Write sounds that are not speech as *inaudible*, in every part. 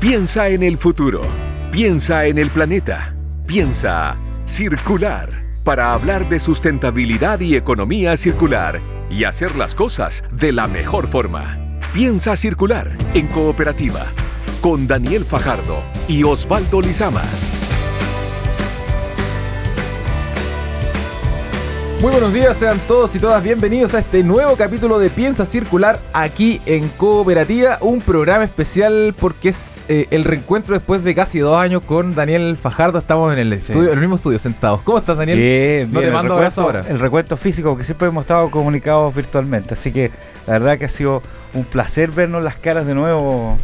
Piensa en el futuro. Piensa en el planeta. Piensa circular para hablar de sustentabilidad y economía circular y hacer las cosas de la mejor forma. Piensa circular en cooperativa con Daniel Fajardo y Osvaldo Lizama. Muy buenos días, sean todos y todas bienvenidos a este nuevo capítulo de Piensa Circular aquí en Cooperativa, un programa especial porque es eh, el reencuentro después de casi dos años con Daniel Fajardo. Estamos en el estudio, en el mismo estudio, sentados. ¿Cómo estás, Daniel? Bien, no te mando abrazo ahora. El recuento físico, porque siempre hemos estado comunicados virtualmente. Así que la verdad que ha sido un placer vernos las caras de nuevo.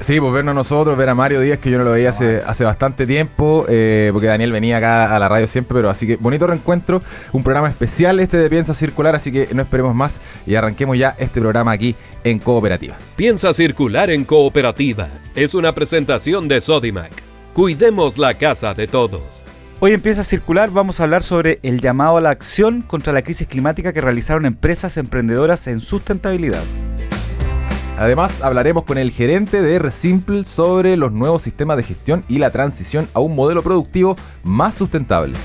Sí, pues vernos nosotros, ver a Mario Díaz, que yo no lo veía hace, hace bastante tiempo, eh, porque Daniel venía acá a la radio siempre, pero así que bonito reencuentro, un programa especial este de Piensa Circular, así que no esperemos más y arranquemos ya este programa aquí en Cooperativa. Piensa Circular en Cooperativa es una presentación de Sodimac. Cuidemos la casa de todos. Hoy empieza a circular, vamos a hablar sobre el llamado a la acción contra la crisis climática que realizaron empresas emprendedoras en sustentabilidad. Además, hablaremos con el gerente de Resimple sobre los nuevos sistemas de gestión y la transición a un modelo productivo más sustentable.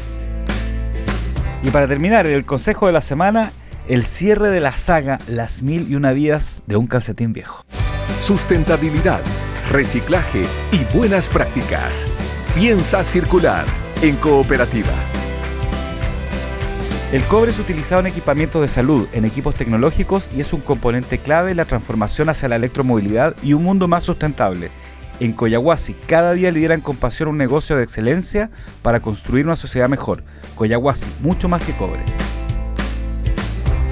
Y para terminar, el consejo de la semana, el cierre de la saga Las mil y una vidas de un calcetín viejo. Sustentabilidad, reciclaje y buenas prácticas. Piensa circular en cooperativa. El cobre es utilizado en equipamientos de salud, en equipos tecnológicos y es un componente clave en la transformación hacia la electromovilidad y un mundo más sustentable. En Coyahuasi, cada día lideran con pasión un negocio de excelencia para construir una sociedad mejor. Coyahuasi, mucho más que cobre.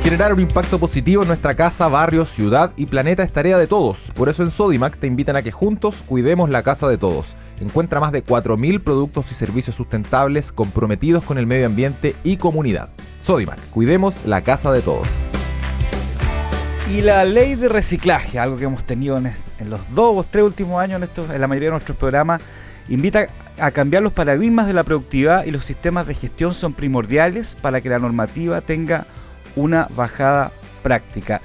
Generar un impacto positivo en nuestra casa, barrio, ciudad y planeta es tarea de todos. Por eso en Sodimac te invitan a que juntos cuidemos la casa de todos. Encuentra más de 4.000 productos y servicios sustentables comprometidos con el medio ambiente y comunidad. Sodimac, cuidemos la casa de todos. Y la ley de reciclaje, algo que hemos tenido en, los dos o tres últimos años en, en la mayoría de nuestros programas, invita a cambiar los paradigmas de la productividad y los sistemas de gestión son primordiales para que la normativa tenga una bajada práctica.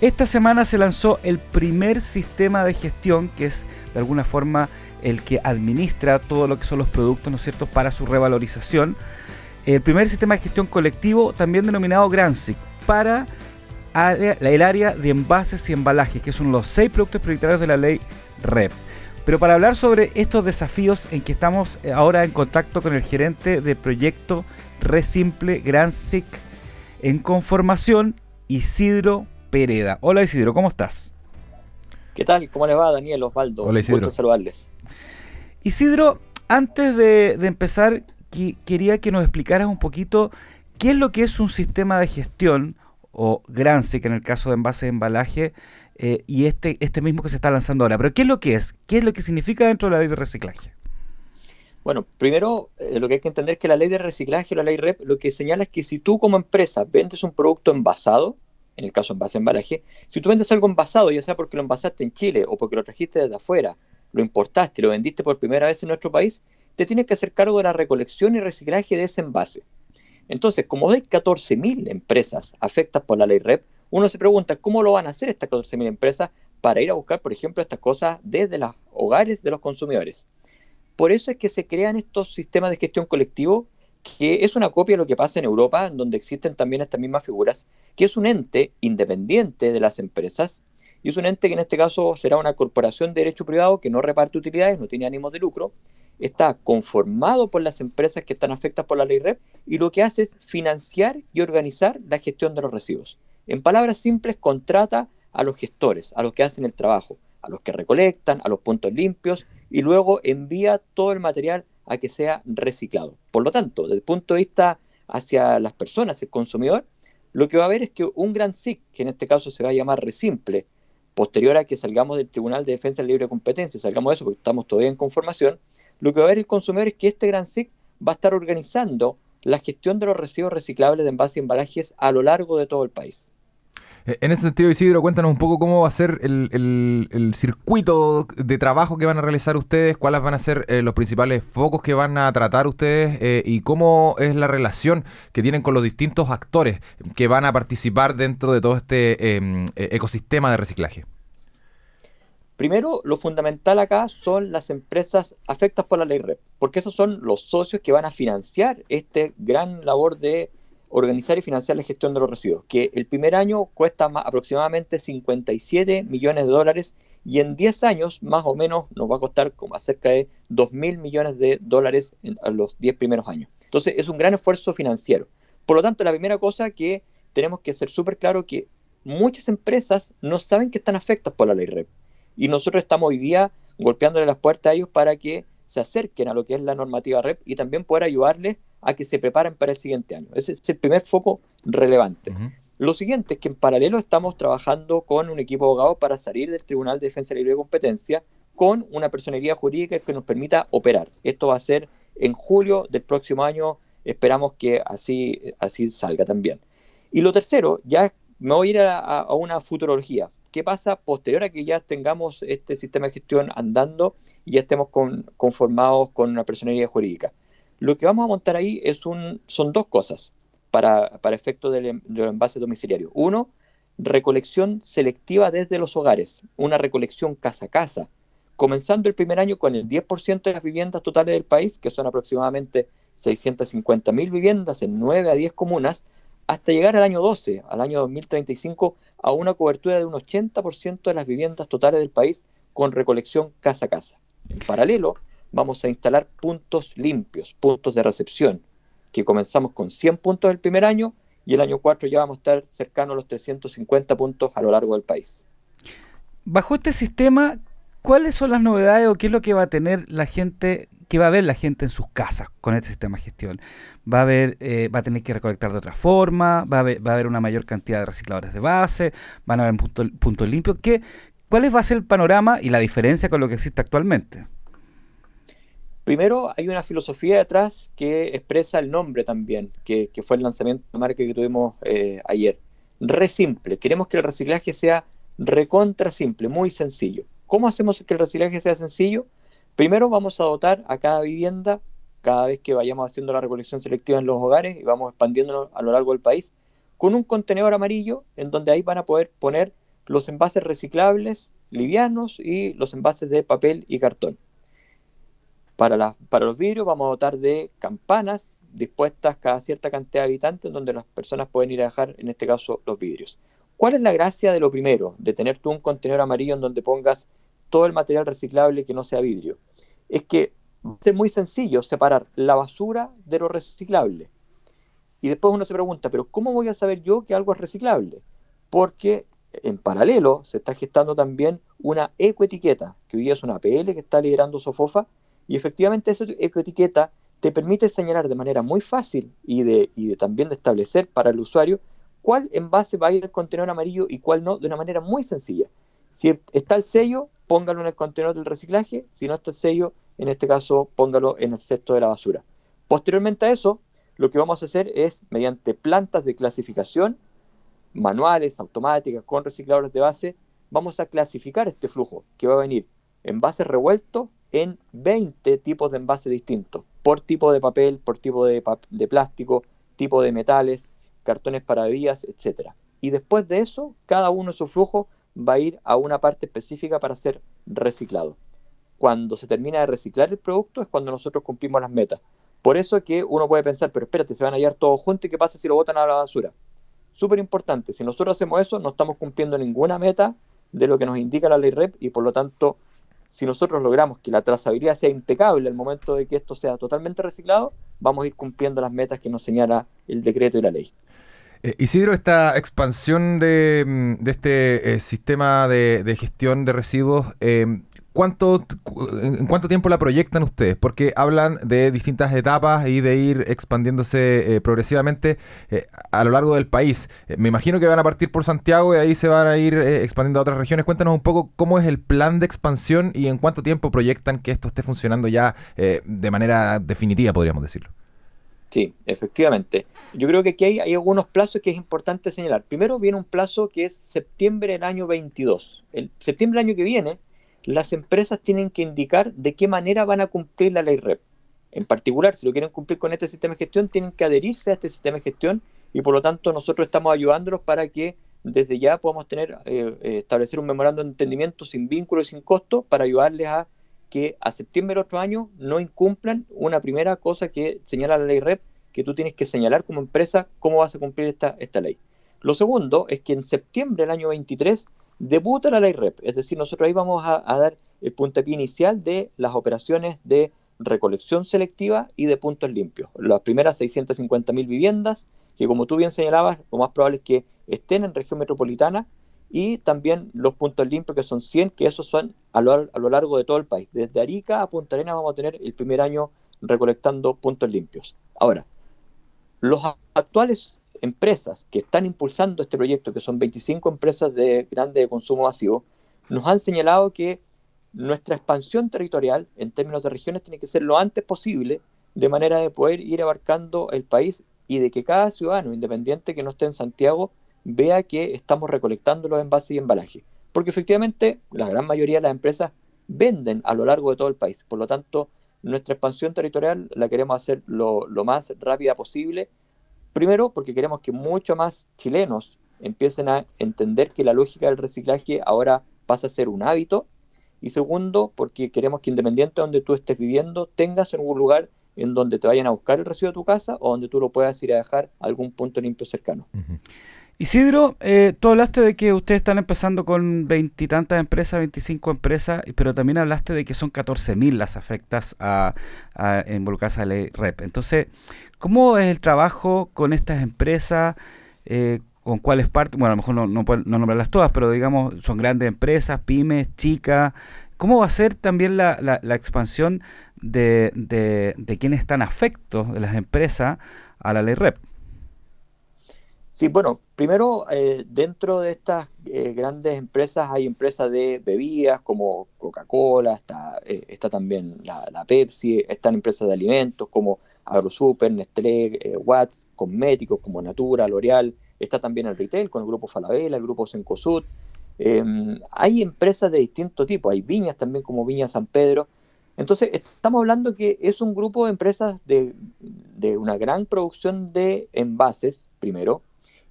Esta semana se lanzó el primer sistema de gestión que es de alguna forma el que administra todo lo que son los productos, ¿no es cierto?, para su revalorización el primer sistema de gestión colectivo, también denominado GRANSIC, para el área de envases y embalajes, que son los seis productos prioritarios de la ley REP. Pero para hablar sobre estos desafíos en que estamos eh, ahora en contacto con el gerente del proyecto Resimple GRANSIC en conformación, Isidro Pereda. Hola Isidro, ¿cómo estás? ¿Qué tal? ¿Cómo le va Daniel Osvaldo? Hola Isidro. saludarles. Isidro, antes de, de empezar, quería que nos explicaras un poquito qué es lo que es un sistema de gestión o GRANSIC en el caso de envase de embalaje eh, y este, este mismo que se está lanzando ahora. Pero ¿qué es lo que es? ¿Qué es lo que significa dentro de la ley de reciclaje? Bueno, primero eh, lo que hay que entender es que la ley de reciclaje o la ley REP lo que señala es que si tú como empresa vendes un producto envasado, en el caso envase embalaje, si tú vendes algo envasado, ya sea porque lo envasaste en Chile o porque lo trajiste desde afuera, lo importaste lo vendiste por primera vez en nuestro país, te tienes que hacer cargo de la recolección y reciclaje de ese envase. Entonces, como hay 14.000 empresas afectadas por la ley REP, uno se pregunta cómo lo van a hacer estas 14.000 empresas para ir a buscar, por ejemplo, estas cosas desde los hogares de los consumidores. Por eso es que se crean estos sistemas de gestión colectivo, que es una copia de lo que pasa en Europa, donde existen también estas mismas figuras, que es un ente independiente de las empresas, y es un ente que en este caso será una corporación de derecho privado que no reparte utilidades, no tiene ánimos de lucro, está conformado por las empresas que están afectadas por la ley REP y lo que hace es financiar y organizar la gestión de los residuos. En palabras simples, contrata a los gestores, a los que hacen el trabajo, a los que recolectan, a los puntos limpios y luego envía todo el material a que sea reciclado. Por lo tanto, desde el punto de vista hacia las personas, el consumidor, lo que va a haber es que un gran SIC, que en este caso se va a llamar Resimple, posterior a que salgamos del Tribunal de Defensa de Libre Competencia, salgamos de eso porque estamos todavía en conformación, lo que va a ver el consumidor es que este gran SIC va a estar organizando la gestión de los residuos reciclables de envases y embalajes a lo largo de todo el país. Eh, en ese sentido, Isidro, cuéntanos un poco cómo va a ser el, circuito de trabajo que van a realizar ustedes, cuáles van a ser eh, los principales focos que van a tratar ustedes eh, y cómo es la relación que tienen con los distintos actores que van a participar dentro de todo este em, e-, ecosistema de reciclaje. Primero, lo fundamental acá son las empresas afectadas por la ley REP, porque esos son los socios que van a financiar este gran labor de organizar y financiar la gestión de los residuos, que el primer año cuesta aproximadamente 57 millones de dólares y en 10 años más o menos nos va a costar como cerca de 2 mil millones de dólares en los 10 primeros años. Entonces es un gran esfuerzo financiero. Por lo tanto, la primera cosa que tenemos que ser súper claro que muchas empresas no saben que están afectadas por la ley REP y nosotros estamos hoy día golpeándole las puertas a ellos para que se acerquen a lo que es la normativa REP y también poder ayudarles a que se preparen para el siguiente año. Ese es el primer foco relevante. Lo siguiente es que en paralelo estamos trabajando con un equipo de abogados para salir del Tribunal de Defensa Libre de Competencia con una personería jurídica que nos permita operar. Esto va a ser en julio del próximo año, esperamos que así, así salga también. Y lo tercero, ya me voy a ir a una futurología. ¿Qué pasa posterior a que ya tengamos este sistema de gestión andando y ya estemos conformados con una personería jurídica? Lo que vamos a montar ahí es un, son dos cosas para, para efectos del, del envase domiciliario. Uno, recolección selectiva desde los hogares, una recolección casa a casa, comenzando el primer año con el 10% de las viviendas totales del país, que son aproximadamente 650.000 viviendas en 9 a 10 comunas, hasta llegar al año 12, al año 2035, a una cobertura de un 80% de las viviendas totales del país con recolección casa a casa. En paralelo, vamos a instalar puntos limpios, puntos de recepción, que comenzamos con 100 puntos el primer año y el año 4 ya vamos a estar cercanos a los 350 puntos a lo largo del país. Bajo este sistema, ¿cuáles son las novedades o qué es lo que va a tener la gente, qué va a ver la gente en sus casas con este sistema de gestión? va a haber, eh, va a tener que recolectar de otra forma, va a, haber, una mayor cantidad de recicladores de base, van a haber puntos punto limpios. ¿Qué, ¿Cuál va a ser el panorama y la diferencia con lo que existe actualmente? Primero, hay una filosofía detrás que expresa el nombre también, que, fue el lanzamiento de marca que tuvimos eh, ayer. Re simple. Queremos que el reciclaje sea recontra simple, muy sencillo. ¿Cómo hacemos que el reciclaje sea sencillo? Primero vamos a dotar a cada vivienda cada vez que vayamos haciendo la recolección selectiva en los hogares y vamos expandiéndonos a lo largo del país, con un contenedor amarillo en donde ahí van a poder poner los envases reciclables, livianos y los envases de papel y cartón. Para, los vidrios vamos a dotar de campanas dispuestas cada cierta cantidad de habitantes donde las personas pueden ir a dejar, en este caso, los vidrios. ¿Cuál es la gracia de lo primero, de tener tú un contenedor amarillo en donde pongas todo el material reciclable que no sea vidrio? Es que va a ser muy sencillo separar la basura de lo reciclable. Y después uno se pregunta, pero ¿cómo voy a saber yo que algo es reciclable? Porque en paralelo se está gestando también una ecoetiqueta, que hoy día es una APL que está liderando Sofofa, y efectivamente esa ecoetiqueta te permite señalar de manera muy fácil y de también de establecer para el usuario cuál envase va a ir al contenedor amarillo y cuál no, de una manera muy sencilla. Si está el sello, póngalo en el contenedor del reciclaje, si no está el sello, en este caso póngalo en el cesto de la basura. Posteriormente a eso, lo que vamos a hacer es, mediante plantas de clasificación, manuales, automáticas, con recicladores de base, vamos a clasificar este flujo, que va a venir envases revueltos en 20 tipos de envases distintos, por tipo de papel, por tipo de, de plástico, tipo de metales, cartones para bebidas, etc. Y después de eso, cada uno de su flujo va a ir a una parte específica para ser reciclado cuando se termina de reciclar el producto es cuando nosotros cumplimos las metas. Por eso que uno puede pensar, pero espérate, se van a hallar todos juntos y qué pasa si lo botan a la basura. Súper importante, si nosotros hacemos eso, no estamos cumpliendo ninguna meta de lo que nos indica la ley REP y por lo tanto, si nosotros logramos que la trazabilidad sea impecable al momento de que esto sea totalmente reciclado, vamos a ir cumpliendo las metas que nos señala el decreto y la ley. Eh, Isidro, esta expansión de, mm, este eh, sistema de, gestión de residuos, eh, ¿Cuánto, ¿En cuánto tiempo la proyectan ustedes? Porque hablan de distintas etapas y de ir expandiéndose eh, progresivamente a lo largo del país. Me imagino que van a partir por Santiago y ahí se van a ir expandiendo a otras regiones. Cuéntanos un poco cómo es el plan de expansión y en cuánto tiempo proyectan que esto esté funcionando ya de manera definitiva, podríamos decirlo. Sí, efectivamente. Yo creo que aquí hay, hay, algunos plazos que es importante señalar. Primero viene un plazo que es septiembre del año 22. El septiembre del año que viene las empresas tienen que indicar de qué manera van a cumplir la ley REP. En particular, si lo quieren cumplir con este sistema de gestión, tienen que adherirse a este sistema de gestión y por lo tanto nosotros estamos ayudándolos para que desde ya podemos tener, eh, eh, establecer un memorando de entendimiento sin vínculo y sin costo para ayudarles a que a septiembre del otro año no incumplan una primera cosa que señala la ley REP, que tú tienes que señalar como empresa cómo vas a cumplir esta, esta ley. Lo segundo es que en septiembre del año 23 debuta la ley REP, es decir, nosotros ahí vamos a, dar el puntapié inicial de las operaciones de recolección selectiva y de puntos limpios. Las primeras 650.000 viviendas, que como tú bien señalabas, lo más probable es que estén en región metropolitana, y también los puntos limpios, que son 100, que esos son a lo, a lo largo de todo el país. Desde Arica a Punta Arenas vamos a tener el primer año recolectando puntos limpios. Ahora, los actuales empresas que están impulsando este proyecto, que son 25 empresas de grande de consumo masivo, nos han señalado que nuestra expansión territorial en términos de regiones tiene que ser lo antes posible, de manera de poder ir abarcando el país y de que cada ciudadano, independiente que no esté en Santiago, vea que estamos recolectando los envases y embalajes. Porque efectivamente la gran mayoría de las empresas venden a lo largo de todo el país. Por lo tanto, nuestra expansión territorial la queremos hacer lo, más rápida posible Primero, porque queremos que muchos más chilenos empiecen a entender que la lógica del reciclaje ahora pasa a ser un hábito. Y segundo, porque queremos que independiente de donde tú estés viviendo, tengas algún lugar en donde te vayan a buscar el residuo de tu casa o donde tú lo puedas ir a dejar a algún punto limpio cercano. Isidro, eh, tú hablaste de que ustedes están empezando con veintitantas empresas, 25 empresas, pero también hablaste de que son 14.000 las afectas a, involucrarse a la ley REP. Entonces, ¿cómo es el trabajo con estas empresas? Eh, ¿Con cuáles partes? Bueno, a lo mejor no, no, no nombrarlas todas, pero digamos, son grandes empresas, pymes, chicas. ¿Cómo va a ser también la expansión de, de, de quienes están afectos de las empresas a la ley REP? Sí, bueno, primero, eh, dentro de estas eh, grandes empresas hay empresas de bebidas como Coca-Cola, está, eh, también la, Pepsi, están empresas de alimentos como AgroSuper, Nestlé, Watts, cosméticos como Natura, L'Oreal, está también el retail con el grupo Falabella, el grupo Sencosud. Em, hay empresas de distinto tipo, hay viñas también como Viña San Pedro. Entonces, estamos hablando que es un grupo de empresas de una gran producción de envases, primero,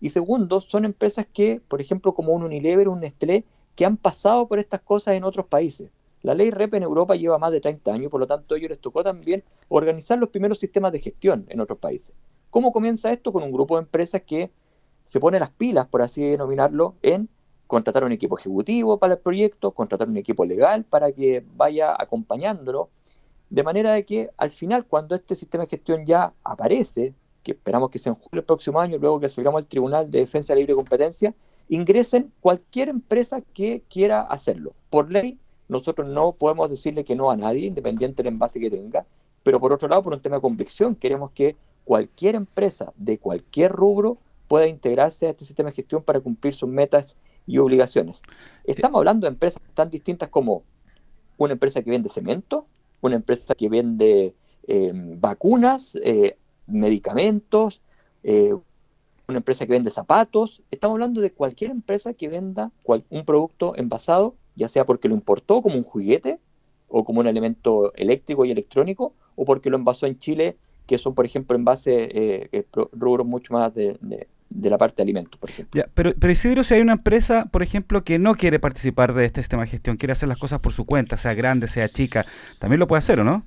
y segundo, son empresas que, por ejemplo, como un Unilever, un Nestlé, que han pasado por estas cosas en otros países. La ley REP en Europa lleva más de 30 años, por lo tanto a ellos les tocó también organizar los primeros sistemas de gestión en otros países. ¿Cómo comienza esto? Con un grupo de empresas que se pone las pilas, por así denominarlo, en contratar un equipo ejecutivo para el proyecto, contratar un equipo legal para que vaya acompañándolo, de manera de que al final, cuando este sistema de gestión ya aparece, que esperamos que sea en julio del próximo año, luego que salgamos al Tribunal de Defensa de Libre Competencia, ingresen cualquier empresa que quiera hacerlo. Por ley, nosotros no podemos decirle que no a nadie, independiente del envase que tenga, pero por otro lado, por un tema de convicción, queremos que cualquier empresa de cualquier rubro pueda integrarse a este sistema de gestión para cumplir sus metas y obligaciones. Estamos hablando de empresas tan distintas como una empresa que vende cemento, una empresa que vende eh, vacunas, eh, medicamentos, eh, una empresa que vende zapatos. Estamos hablando de cualquier empresa que venda un producto envasado, ya sea porque lo importó como un juguete o como un elemento eléctrico y electrónico, o porque lo envasó en Chile, que son, por ejemplo, envases, eh, eh rubros mucho más de, la parte de alimentos, por ejemplo. pero, pero Isidro, si hay una empresa, por ejemplo, que no quiere participar de este sistema de gestión, quiere hacer las cosas por su cuenta, sea grande, sea chica, también lo puede hacer, ¿o no?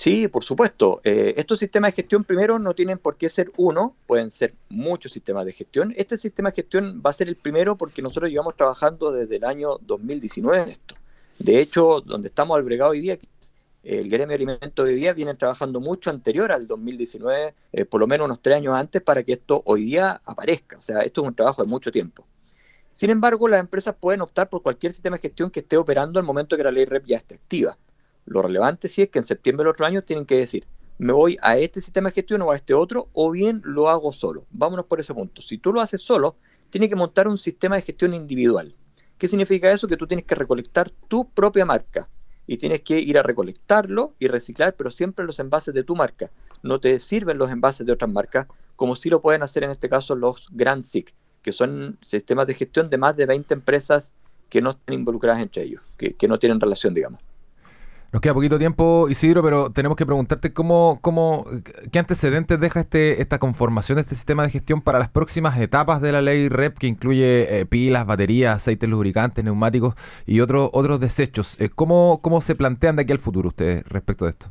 Sí, por supuesto. Eh, estos sistemas de gestión primero no tienen por qué ser uno, pueden ser muchos sistemas de gestión. Este sistema de gestión va a ser el primero porque nosotros llevamos trabajando desde el año 2019 en esto. De hecho, donde estamos albergados hoy día, el gremio de alimentos de día viene trabajando mucho anterior al 2019, eh, por lo menos unos tres años antes, para que esto hoy día aparezca. O sea, esto es un trabajo de mucho tiempo. Sin embargo, las empresas pueden optar por cualquier sistema de gestión que esté operando al momento que la ley REP ya esté activa. Lo relevante sí es que en septiembre del otro año tienen que decir, me voy a este sistema de gestión o a este otro, o bien lo hago solo. Vámonos por ese punto. Si tú lo haces solo, tienes que montar un sistema de gestión individual. ¿Qué significa eso? Que tú tienes que recolectar tu propia marca y tienes que ir a recolectarlo y reciclar, pero siempre los envases de tu marca. No te sirven los envases de otras marcas, como sí lo pueden hacer en este caso los Grand SIC, que son sistemas de gestión de más de 20 empresas que no están involucradas entre ellos, que no tienen relación, digamos. Nos queda poquito tiempo, Isidro, pero tenemos que preguntarte cómo, cómo, qué antecedentes deja este, esta conformación de este sistema de gestión para las próximas etapas de la ley REP, que incluye eh, pilas, baterías, aceites lubricantes, neumáticos y otros otros desechos. Eh, ¿cómo, ¿Cómo se plantean de aquí al futuro ustedes respecto de esto?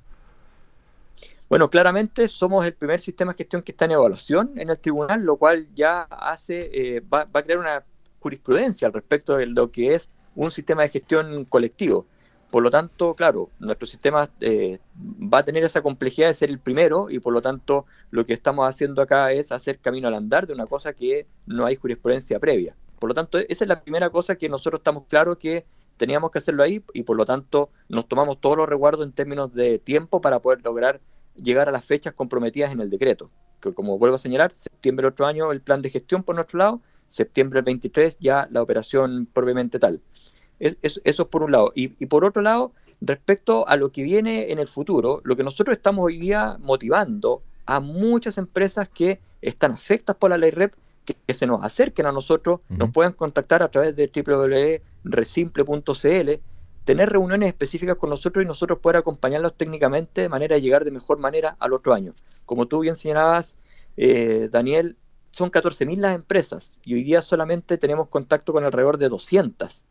Bueno, claramente somos el primer sistema de gestión que está en evaluación en el tribunal, lo cual ya hace, eh, va, va a crear una jurisprudencia al respecto de lo que es un sistema de gestión colectivo. Por lo tanto, claro, nuestro sistema eh, va a tener esa complejidad de ser el primero y por lo tanto lo que estamos haciendo acá es hacer camino al andar de una cosa que no hay jurisprudencia previa. Por lo tanto, esa es la primera cosa que nosotros estamos claros que teníamos que hacerlo ahí y por lo tanto nos tomamos todos los reguardos en términos de tiempo para poder lograr llegar a las fechas comprometidas en el decreto. Que como vuelvo a señalar, septiembre del otro año el plan de gestión por nuestro lado, septiembre del 23 ya la operación propiamente tal eso es por un lado. Y, por otro lado, respecto a lo que viene en el futuro, lo que nosotros estamos hoy día motivando a muchas empresas que están afectadas por la ley REP, que, se nos acerquen a nosotros, nos puedan contactar a través de www.resimple.cl, tener reuniones específicas con nosotros y nosotros poder acompañarlos técnicamente de manera de llegar de mejor manera al otro año. Como tú bien señalabas, eh, Daniel, son 14.000 las empresas y hoy día solamente tenemos contacto con alrededor de 200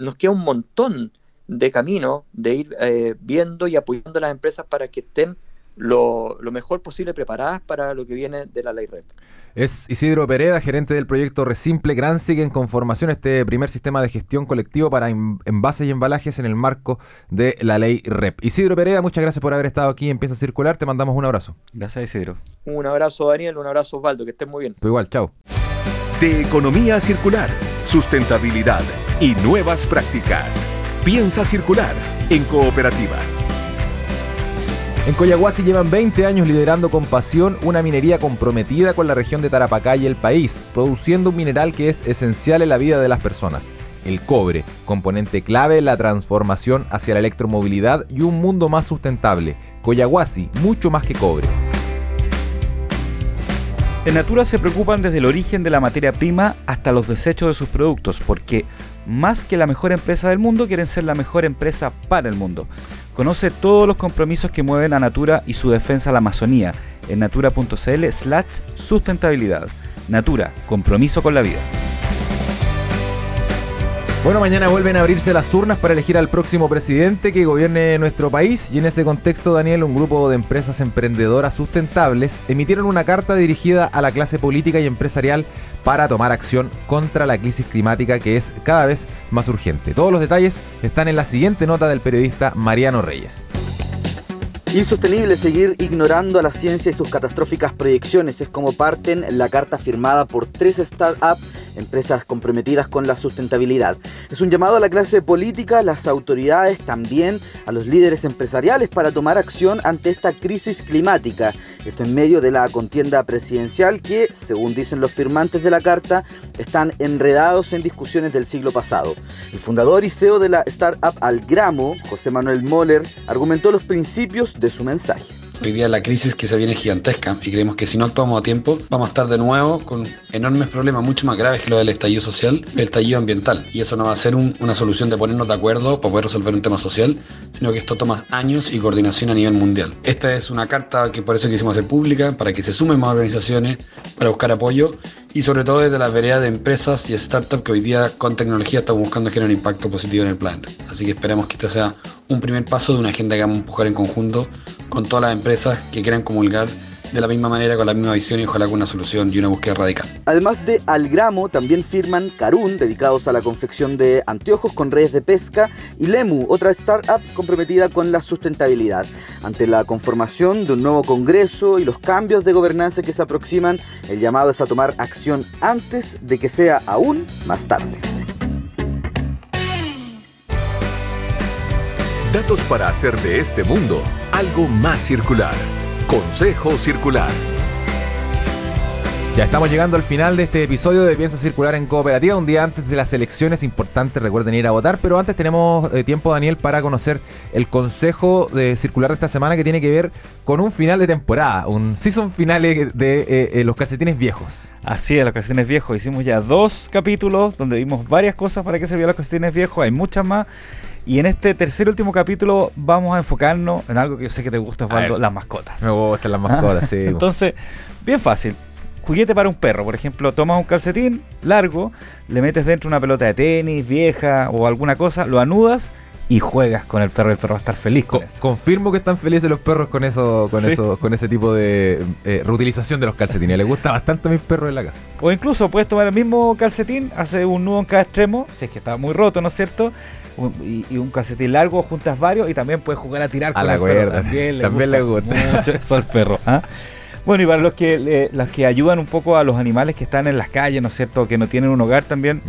nos queda un montón de camino de ir eh, viendo y apoyando a las empresas para que estén lo, mejor posible preparadas para lo que viene de la ley REP. Es Isidro Pereda, gerente del proyecto Resimple sigue en conformación este primer sistema de gestión colectivo para envases y embalajes en el marco de la ley REP. Isidro Pereda, muchas gracias por haber estado aquí en Pieza Circular. Te mandamos un abrazo. Gracias, Isidro. Un abrazo, Daniel. Un abrazo, Osvaldo. Que estés muy bien. Tú igual, chao. De economía circular, sustentabilidad y nuevas prácticas. Piensa circular en cooperativa. En Coyahuasi llevan 20 años liderando con pasión una minería comprometida con la región de Tarapacá y el país, produciendo un mineral que es esencial en la vida de las personas. El cobre, componente clave en la transformación hacia la electromovilidad y un mundo más sustentable. Coyahuasi, mucho más que cobre. En Natura se preocupan desde el origen de la materia prima hasta los desechos de sus productos, porque más que la mejor empresa del mundo, quieren ser la mejor empresa para el mundo. Conoce todos los compromisos que mueven a Natura y su defensa a la Amazonía en natura.cl slash sustentabilidad. Natura, compromiso con la vida. Bueno, mañana vuelven a abrirse las urnas para elegir al próximo presidente que gobierne nuestro país y en ese contexto, Daniel, un grupo de empresas emprendedoras sustentables emitieron una carta dirigida a la clase política y empresarial para tomar acción contra la crisis climática que es cada vez más urgente. Todos los detalles están en la siguiente nota del periodista Mariano Reyes. Insostenible seguir ignorando a la ciencia y sus catastróficas proyecciones es como parten la carta firmada por tres startups, empresas comprometidas con la sustentabilidad. Es un llamado a la clase política, a las autoridades, también a los líderes empresariales para tomar acción ante esta crisis climática. Esto en medio de la contienda presidencial que, según dicen los firmantes de la carta, están enredados en discusiones del siglo pasado. El fundador y CEO de la startup Algramo, José Manuel Moller, argumentó los principios de su mensaje. Hoy día la crisis que se viene es gigantesca y creemos que si no actuamos a tiempo vamos a estar de nuevo con enormes problemas mucho más graves que lo del estallido social, el estallido ambiental. Y eso no va a ser una solución de ponernos de acuerdo para poder resolver un tema social, sino que esto toma años y coordinación a nivel mundial. Esta es una carta que por eso quisimos hacer pública, para que se sumen más organizaciones, para buscar apoyo y sobre todo desde la vereda de empresas y startups que hoy día con tecnología estamos buscando generar un impacto positivo en el planeta. Así que esperemos que este sea un primer paso de una agenda que vamos a empujar en conjunto con todas las empresas que quieran comulgar de la misma manera, con la misma visión y ojalá con una solución y una búsqueda radical. Además de Algramo, también firman Carun, dedicados a la confección de anteojos con redes de pesca, y Lemu, otra startup comprometida con la sustentabilidad. Ante la conformación de un nuevo Congreso y los cambios de gobernanza que se aproximan, el llamado es a tomar acción antes de que sea aún más tarde. Datos para hacer de este mundo algo más circular. Consejo Circular. Ya estamos llegando al final de este episodio de Piensa Circular en Cooperativa, un día antes de las elecciones, importante, recuerden ir a votar, pero antes tenemos eh, tiempo, Daniel, para conocer el consejo de circular de esta semana que tiene que ver con un final de temporada, un season finale de eh, eh, los calcetines viejos. Así es, los calcetines viejos. Hicimos ya dos capítulos donde vimos varias cosas para qué servían los calcetines viejos, hay muchas más. Y en este tercer y último capítulo vamos a enfocarnos en algo que yo sé que te gusta, Osvaldo, las mascotas. Me gustan las mascotas, sí. *laughs* Entonces, bien fácil. Juguete para un perro, por ejemplo, tomas un calcetín largo, le metes dentro una pelota de tenis vieja o alguna cosa, lo anudas y juegas con el perro. El perro va a estar feliz con Co- eso. confirmo que están felices los perros con eso, con Sí. eso, con ese tipo de eh, reutilización de los calcetines. Les gusta bastante a mis perros en la casa. O incluso puedes tomar el mismo calcetín, hace un nudo en cada extremo, si es que está muy roto, ¿no es cierto? Un- Y, y un calcetín largo, juntas varios y también puedes jugar a tirar A con la el perro. cuerda. También le También gusta, le gusta. mucho *laughs* eso al perro. ¿ah? Bueno, y para los que, los que ayudan un poco a los animales que están en las calles, ¿no es cierto? Que no tienen un hogar también,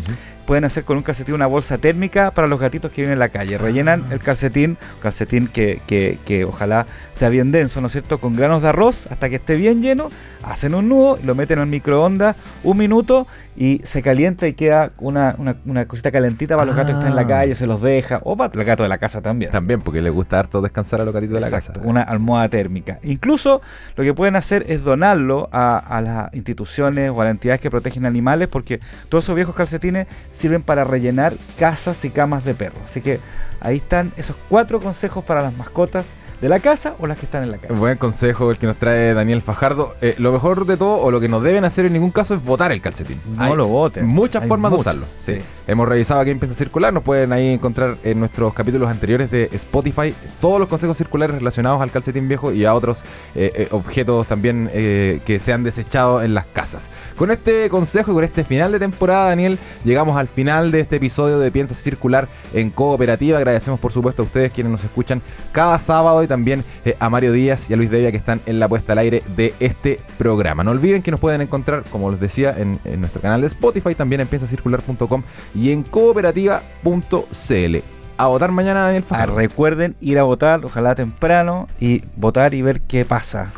pueden hacer con un calcetín una bolsa térmica para los gatitos que viven en la calle. Rellenan el calcetín, calcetín que, que- que ojalá sea bien denso, ¿no es cierto? Con granos de arroz hasta que esté bien lleno, hacen un nudo, lo meten al microondas un minuto y se calienta y queda una, una, una cosita calentita para los gatos que están en la Ah. calle, se los deja, o para el gato de la casa también. También, porque les gusta harto descansar a los gatitos de la casa. Una almohada térmica. Incluso lo que pueden hacer es donarlo a, a las instituciones o a las entidades que protegen animales, porque todos esos viejos calcetines sirven para rellenar casas y camas de perros. Así que ahí están esos cuatro consejos para las mascotas de la casa o las que están en la calle. Buen consejo el que nos trae Daniel Fajardo. Eh, lo mejor de todo, o lo que no deben hacer en ningún caso, es botar el calcetín. No Hay lo boten. Muchas Hay formas muchas, de usarlo. sí. sí. Hemos revisado aquí en Piensa Circular. Nos pueden ahí encontrar en nuestros capítulos anteriores de Spotify todos los consejos circulares relacionados al calcetín viejo y a otros eh, eh, objetos también que se han desechado en las casas. Con este consejo y con este final de temporada, Daniel, llegamos al final de este episodio de Piensa Circular en Cooperativa. Agradecemos, por supuesto, a ustedes quienes nos escuchan cada sábado y también eh, a Mario Díaz y a Luis Devia que están en la puesta al aire de este programa. No olviden que nos pueden encontrar, como les decía, en, en nuestro canal de Spotify, también en piensacircular.com y en cooperativa.cl. A votar mañana, Daniel Ah, recuerden ir a votar, ojalá temprano, y votar y ver qué pasa.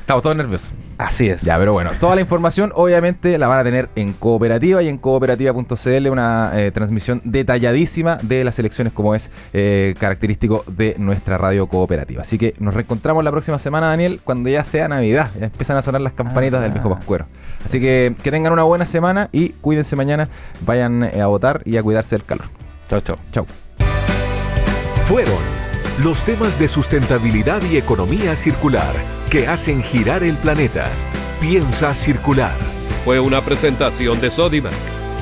Estamos todos nerviosos. Así es. Ya, pero bueno, toda la información obviamente la van a tener en Cooperativa y en cooperativa.cl, una eh, transmisión detalladísima de las elecciones como es eh, característico de nuestra radio cooperativa. Así que nos reencontramos la próxima semana, Daniel, cuando ya sea Navidad. Ya empiezan a sonar las campanitas Ah. del viejo Pascuero. Así que que tengan una buena semana y cuídense mañana, vayan eh, a votar y a cuidarse del calor. Chao, chao. Chau. Fueron los temas de sustentabilidad y economía circular que hacen girar el planeta. Piensa circular. Fue una presentación de Sodimac.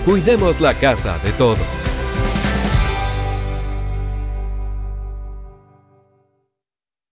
Cuidemos la casa de todos.